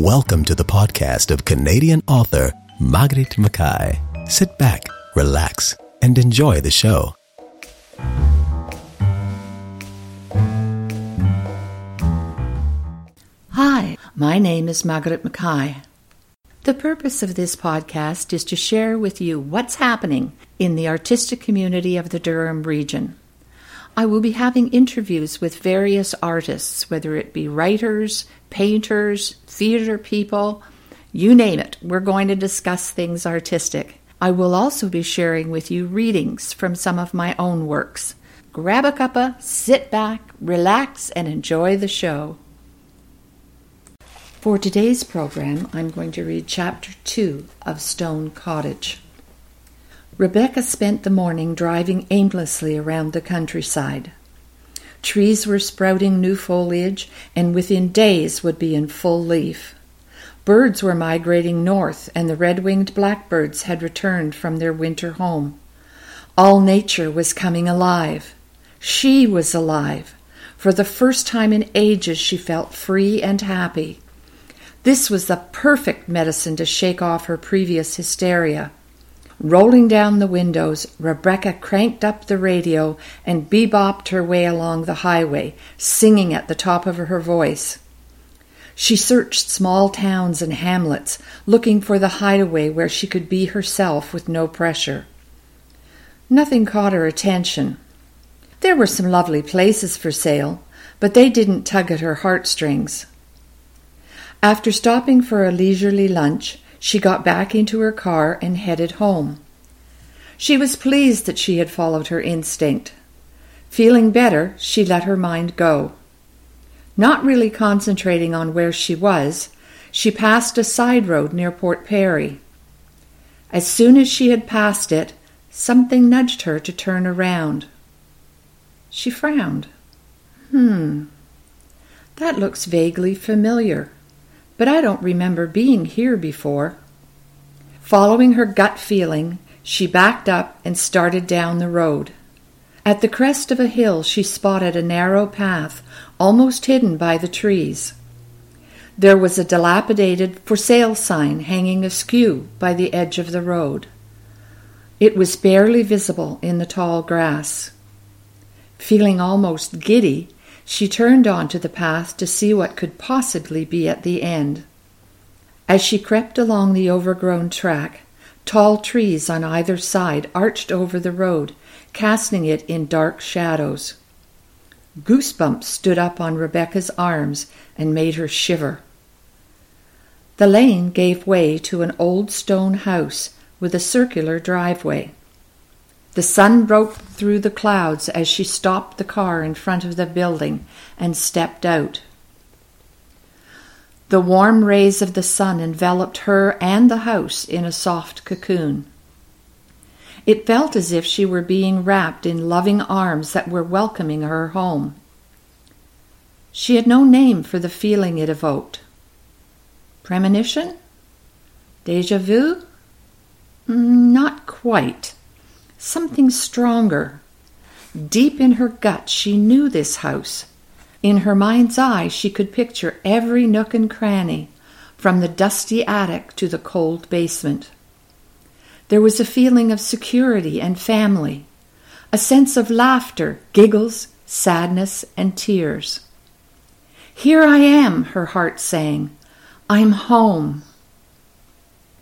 Welcome to the podcast of Canadian author Maighread Mackay. Sit back, relax, and enjoy the show. Hi, my name is Maighread Mackay. The purpose of this podcast is to share with you what's happening in the artistic community of the Durham region. I will be having interviews with various artists, whether it be writers, painters, theater people, you name it. We're going to discuss things artistic. I will also be sharing with you readings from some of my own works. Grab a cuppa, sit back, relax, and enjoy the show. For today's program, I'm going to read Chapter 2 of Stone Cottage. Rebecca spent the morning driving aimlessly around the countryside. Trees were sprouting new foliage and within days would be in full leaf. Birds were migrating north, and the red winged blackbirds had returned from their winter home. All nature was coming alive. She was alive. For the first time in ages, she felt free and happy. This was the perfect medicine to shake off her previous hysteria. Rolling down the windows, Rebecca cranked up the radio and bebopped her way along the highway, singing at the top of her voice. She searched small towns and hamlets, looking for the hideaway where she could be herself with no pressure. Nothing caught her attention. There were some lovely places for sale, but they didn't tug at her heartstrings. After stopping for a leisurely lunch, she got back into her car and headed home. She was pleased that she had followed her instinct. Feeling better, she let her mind go. Not really concentrating on where she was, she passed a side road near Port Perry. As soon as she had passed it, something nudged her to turn around. She frowned. Hmm, that looks vaguely familiar but I don't remember being here before. Following her gut feeling, she backed up and started down the road. At the crest of a hill, she spotted a narrow path, almost hidden by the trees. There was a dilapidated for sale sign hanging askew by the edge of the road. It was barely visible in the tall grass. Feeling almost giddy, she turned onto the path to see what could possibly be at the end. As she crept along the overgrown track, tall trees on either side arched over the road, casting it in dark shadows. Goosebumps stood up on Rebecca's arms and made her shiver. The lane gave way to an old stone house with a circular driveway. The sun broke through the clouds as she stopped the car in front of the building and stepped out. The warm rays of the sun enveloped her and the house in a soft cocoon. It felt as if she were being wrapped in loving arms that were welcoming her home. She had no name for the feeling it evoked. Premonition? Deja vu? Mm, not quite something stronger. Deep in her gut, she knew this house. In her mind's eye, she could picture every nook and cranny, from the dusty attic to the cold basement. There was a feeling of security and family, a sense of laughter, giggles, sadness, and tears. Here I am, her heart sang. I'm home.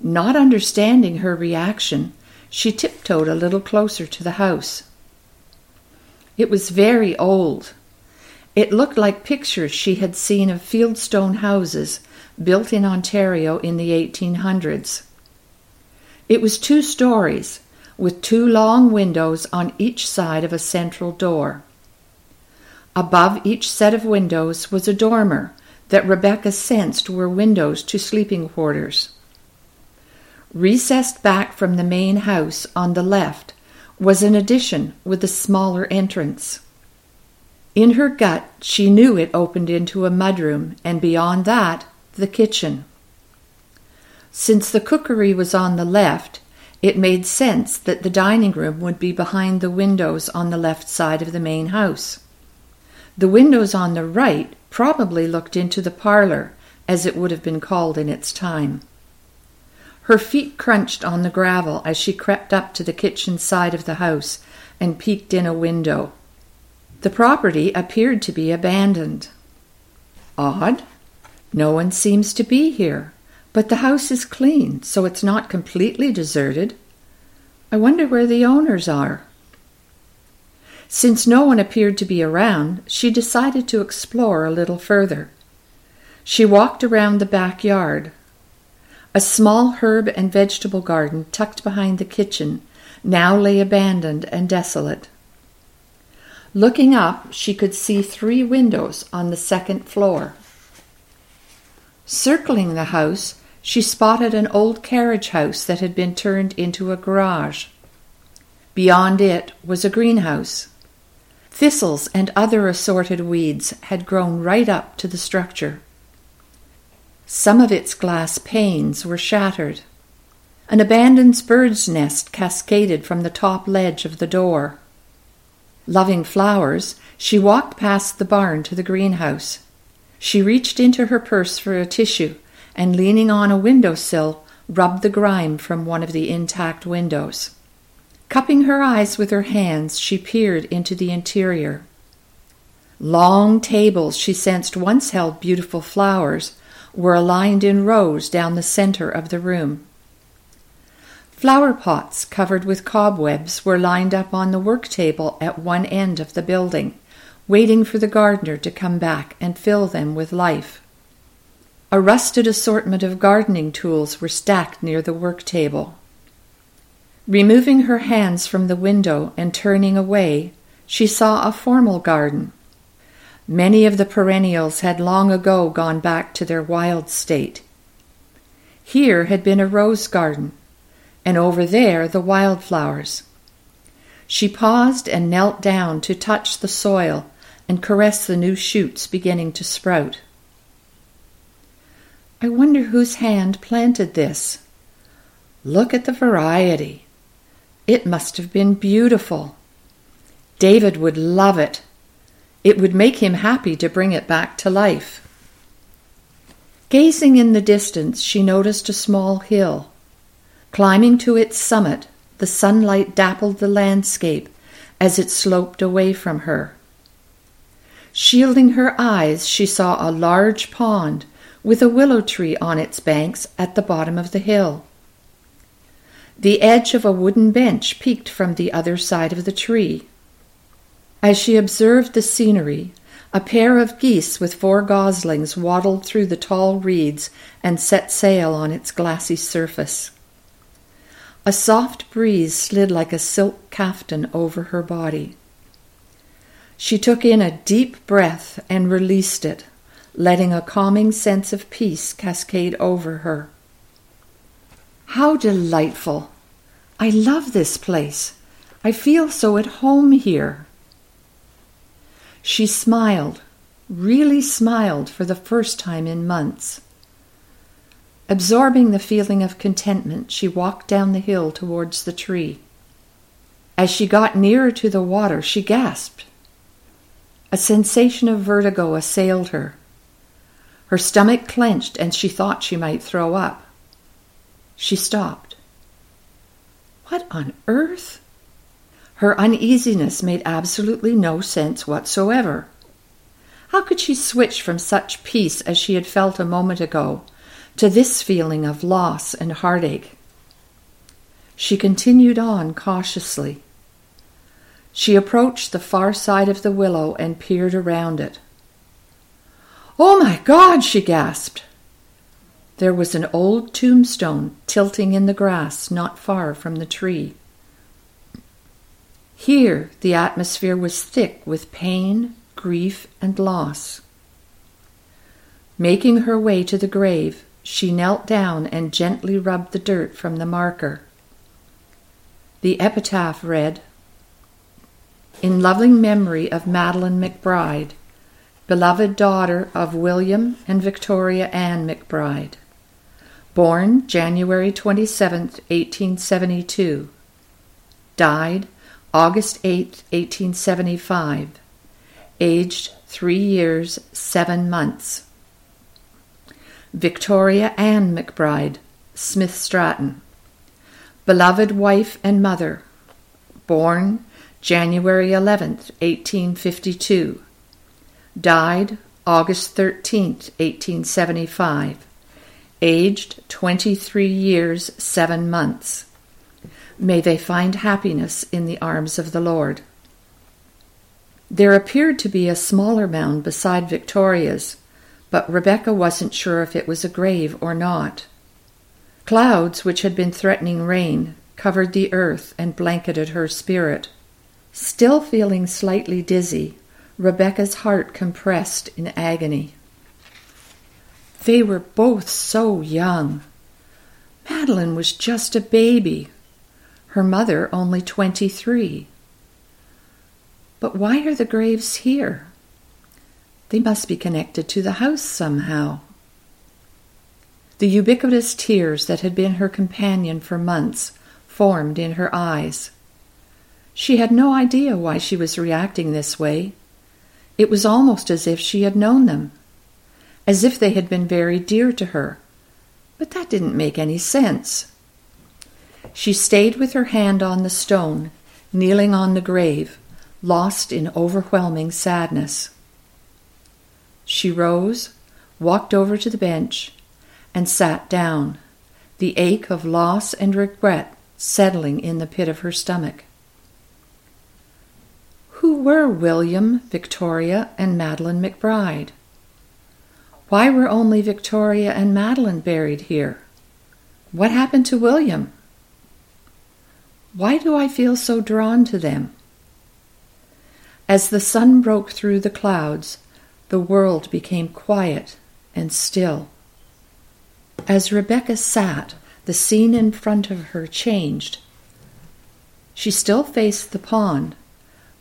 Not understanding her reaction, she tiptoed a little closer to the house. It was very old. It looked like pictures she had seen of fieldstone houses built in Ontario in the 1800s. It was two stories, with two long windows on each side of a central door. Above each set of windows was a dormer that Rebecca sensed were windows to sleeping quarters. Recessed back from the main house on the left was an addition with a smaller entrance. In her gut, she knew it opened into a mudroom, and beyond that, the kitchen. Since the cookery was on the left, it made sense that the dining room would be behind the windows on the left side of the main house. The windows on the right probably looked into the parlor, as it would have been called in its time. Her feet crunched on the gravel as she crept up to the kitchen side of the house and peeked in a window. The property appeared to be abandoned. Odd. No one seems to be here, but the house is clean, so it's not completely deserted. I wonder where the owners are. Since no one appeared to be around, she decided to explore a little further. She walked around the backyard. A small herb and vegetable garden tucked behind the kitchen now lay abandoned and desolate. Looking up, she could see three windows on the second floor. Circling the house, she spotted an old carriage house that had been turned into a garage. Beyond it was a greenhouse. Thistles and other assorted weeds had grown right up to the structure. Some of its glass panes were shattered. An abandoned bird's nest cascaded from the top ledge of the door. Loving flowers, she walked past the barn to the greenhouse. She reached into her purse for a tissue and, leaning on a window sill, rubbed the grime from one of the intact windows. Cupping her eyes with her hands, she peered into the interior. Long tables she sensed once held beautiful flowers were aligned in rows down the center of the room. Flower pots covered with cobwebs were lined up on the work table at one end of the building, waiting for the gardener to come back and fill them with life. A rusted assortment of gardening tools were stacked near the work table. Removing her hands from the window and turning away, she saw a formal garden. Many of the perennials had long ago gone back to their wild state. Here had been a rose garden, and over there the wildflowers. She paused and knelt down to touch the soil and caress the new shoots beginning to sprout. I wonder whose hand planted this. Look at the variety. It must have been beautiful. David would love it. It would make him happy to bring it back to life. Gazing in the distance, she noticed a small hill. Climbing to its summit, the sunlight dappled the landscape as it sloped away from her. Shielding her eyes, she saw a large pond with a willow tree on its banks at the bottom of the hill. The edge of a wooden bench peeked from the other side of the tree. As she observed the scenery, a pair of geese with four goslings waddled through the tall reeds and set sail on its glassy surface. A soft breeze slid like a silk caftan over her body. She took in a deep breath and released it, letting a calming sense of peace cascade over her. How delightful! I love this place. I feel so at home here. She smiled, really smiled for the first time in months. Absorbing the feeling of contentment, she walked down the hill towards the tree. As she got nearer to the water, she gasped. A sensation of vertigo assailed her. Her stomach clenched and she thought she might throw up. She stopped. What on earth? Her uneasiness made absolutely no sense whatsoever. How could she switch from such peace as she had felt a moment ago to this feeling of loss and heartache? She continued on cautiously. She approached the far side of the willow and peered around it. Oh my God! she gasped. There was an old tombstone tilting in the grass not far from the tree. Here the atmosphere was thick with pain, grief, and loss. Making her way to the grave, she knelt down and gently rubbed the dirt from the marker. The epitaph read In loving memory of Madeline McBride, beloved daughter of William and Victoria Ann McBride born January 27, 1872, died August 8, 1875, aged three years, seven months. Victoria Ann McBride, Smith Stratton. Beloved wife and mother, born January 11, 1852. Died August 13, 1875. Aged 23 years, 7 months. May they find happiness in the arms of the Lord. There appeared to be a smaller mound beside Victoria's, but Rebecca wasn't sure if it was a grave or not. Clouds, which had been threatening rain, covered the earth and blanketed her spirit. Still feeling slightly dizzy, Rebecca's heart compressed in agony. They were both so young. Madeline was just a baby, her mother only twenty three. But why are the graves here? They must be connected to the house somehow. The ubiquitous tears that had been her companion for months formed in her eyes. She had no idea why she was reacting this way. It was almost as if she had known them, as if they had been very dear to her. But that didn't make any sense. She stayed with her hand on the stone, kneeling on the grave, lost in overwhelming sadness. She rose, walked over to the bench, and sat down, the ache of loss and regret settling in the pit of her stomach. Who were William, Victoria, and Madeline McBride? Why were only Victoria and Madeline buried here? What happened to William? Why do I feel so drawn to them? As the sun broke through the clouds, the world became quiet and still. As Rebecca sat, the scene in front of her changed. She still faced the pond,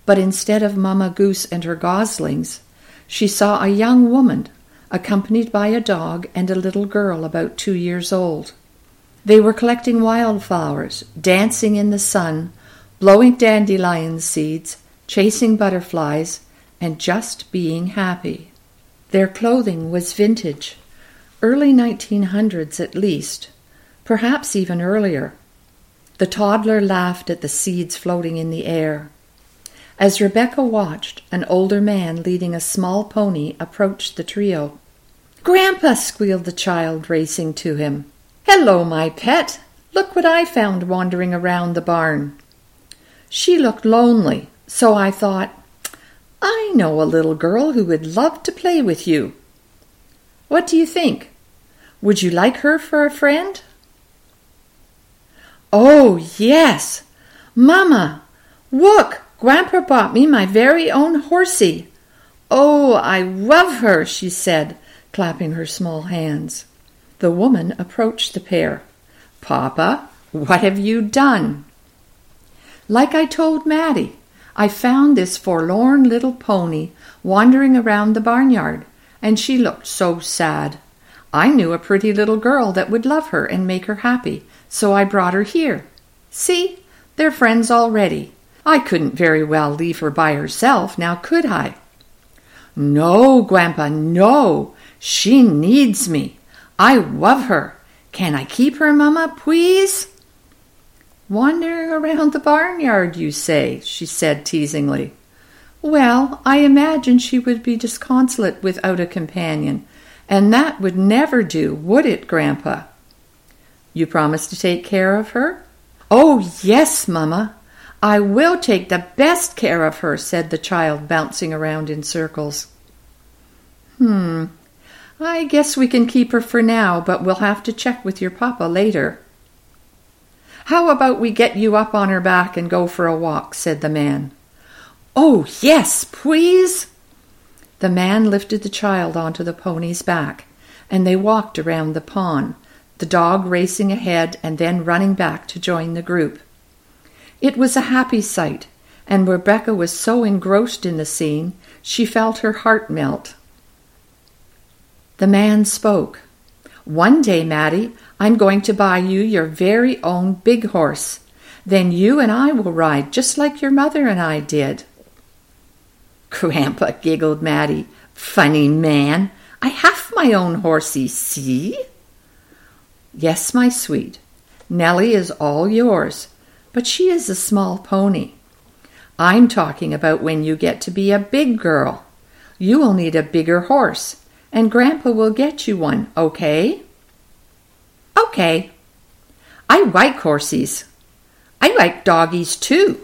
but instead of Mamma Goose and her goslings, she saw a young woman accompanied by a dog and a little girl about two years old. They were collecting wildflowers, dancing in the sun, blowing dandelion seeds, chasing butterflies, and just being happy. Their clothing was vintage, early 1900s at least, perhaps even earlier. The toddler laughed at the seeds floating in the air. As Rebecca watched, an older man leading a small pony approached the trio. Grandpa! squealed the child, racing to him. Hello, my pet! Look what I found wandering around the barn. She looked lonely, so I thought, I know a little girl who would love to play with you. What do you think? Would you like her for a friend? Oh, yes! Mamma, look! Grandpa bought me my very own horsey. Oh, I love her, she said, clapping her small hands. The woman approached the pair. Papa, what have you done? Like I told Mattie, I found this forlorn little pony wandering around the barnyard, and she looked so sad. I knew a pretty little girl that would love her and make her happy, so I brought her here. See, they're friends already. I couldn't very well leave her by herself, now could I? No, Grandpa, no. She needs me. I love her. Can I keep her, Mamma, please? Wandering around the barnyard, you say, she said teasingly. Well, I imagine she would be disconsolate without a companion, and that would never do, would it, Grandpa? You promise to take care of her? Oh, yes, Mamma. I will take the best care of her, said the child, bouncing around in circles. Hmm. I guess we can keep her for now, but we'll have to check with your papa later. How about we get you up on her back and go for a walk? said the man. Oh, yes, please. The man lifted the child onto the pony's back, and they walked around the pond, the dog racing ahead and then running back to join the group. It was a happy sight, and Rebecca was so engrossed in the scene she felt her heart melt. The man spoke. One day, Mattie, I'm going to buy you your very own big horse. Then you and I will ride just like your mother and I did. Grandpa giggled Mattie. Funny man. I have my own horsey, see? Yes, my sweet. Nellie is all yours, but she is a small pony. I'm talking about when you get to be a big girl. You will need a bigger horse, and Grandpa will get you one, okay? Okay. I like horses. I like doggies too.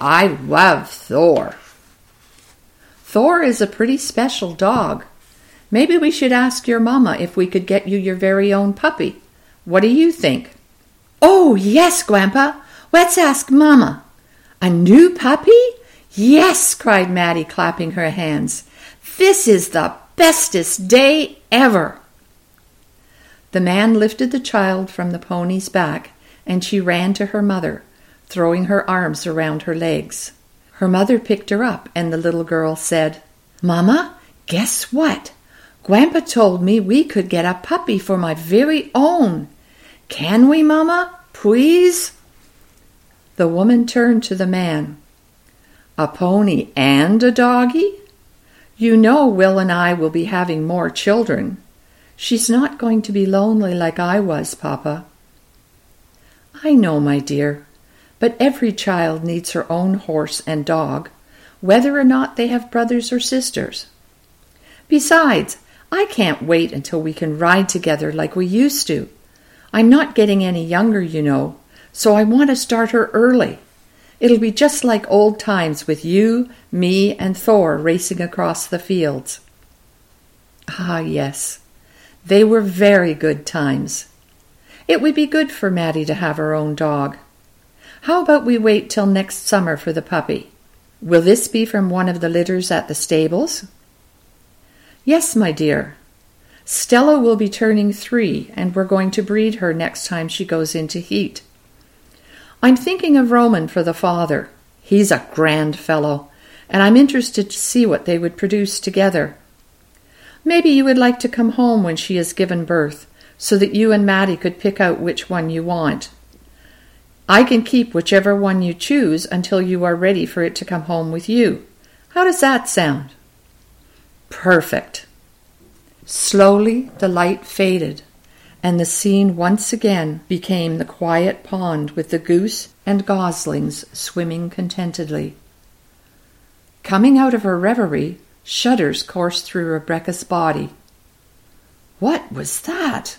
I love Thor. Thor is a pretty special dog. Maybe we should ask your mamma if we could get you your very own puppy. What do you think? Oh, yes, Grandpa. Let's ask Mamma. A new puppy? Yes, cried Mattie, clapping her hands. This is the bestest day ever. The man lifted the child from the pony's back, and she ran to her mother, throwing her arms around her legs. Her mother picked her up, and the little girl said, Mamma, guess what? Grandpa told me we could get a puppy for my very own. Can we, Mamma? Please? The woman turned to the man. A pony and a doggy? You know Will and I will be having more children. She's not going to be lonely like I was, Papa. I know, my dear, but every child needs her own horse and dog, whether or not they have brothers or sisters. Besides, I can't wait until we can ride together like we used to. I'm not getting any younger, you know, so I want to start her early. It'll be just like old times with you, me, and Thor racing across the fields. Ah, yes, they were very good times. It would be good for Mattie to have her own dog. How about we wait till next summer for the puppy? Will this be from one of the litters at the stables? Yes, my dear. Stella will be turning three, and we're going to breed her next time she goes into heat. I'm thinking of Roman for the father. He's a grand fellow, and I'm interested to see what they would produce together. Maybe you would like to come home when she has given birth, so that you and Mattie could pick out which one you want. I can keep whichever one you choose until you are ready for it to come home with you. How does that sound? Perfect. Slowly the light faded, and the scene once again became the quiet pond with the goose and goslings swimming contentedly. Coming out of her reverie, shudders coursed through Rebecca's body. What was that?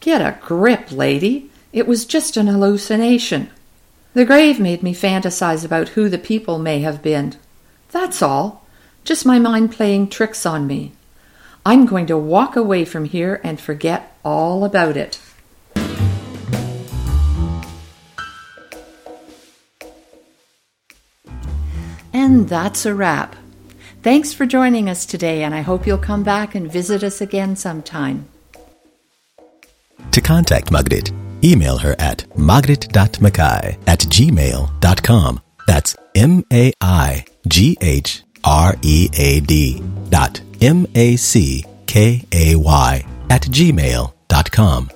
Get a grip, lady. It was just an hallucination. The grave made me fantasize about who the people may have been. That's all. Just my mind playing tricks on me. I'm going to walk away from here and forget all about it. And that's a wrap. Thanks for joining us today, and I hope you'll come back and visit us again sometime. To contact Maighread, email her at maighread.mackay at gmail.com. That's M A I G H R E A D dot M A C K A Y at gmail.com.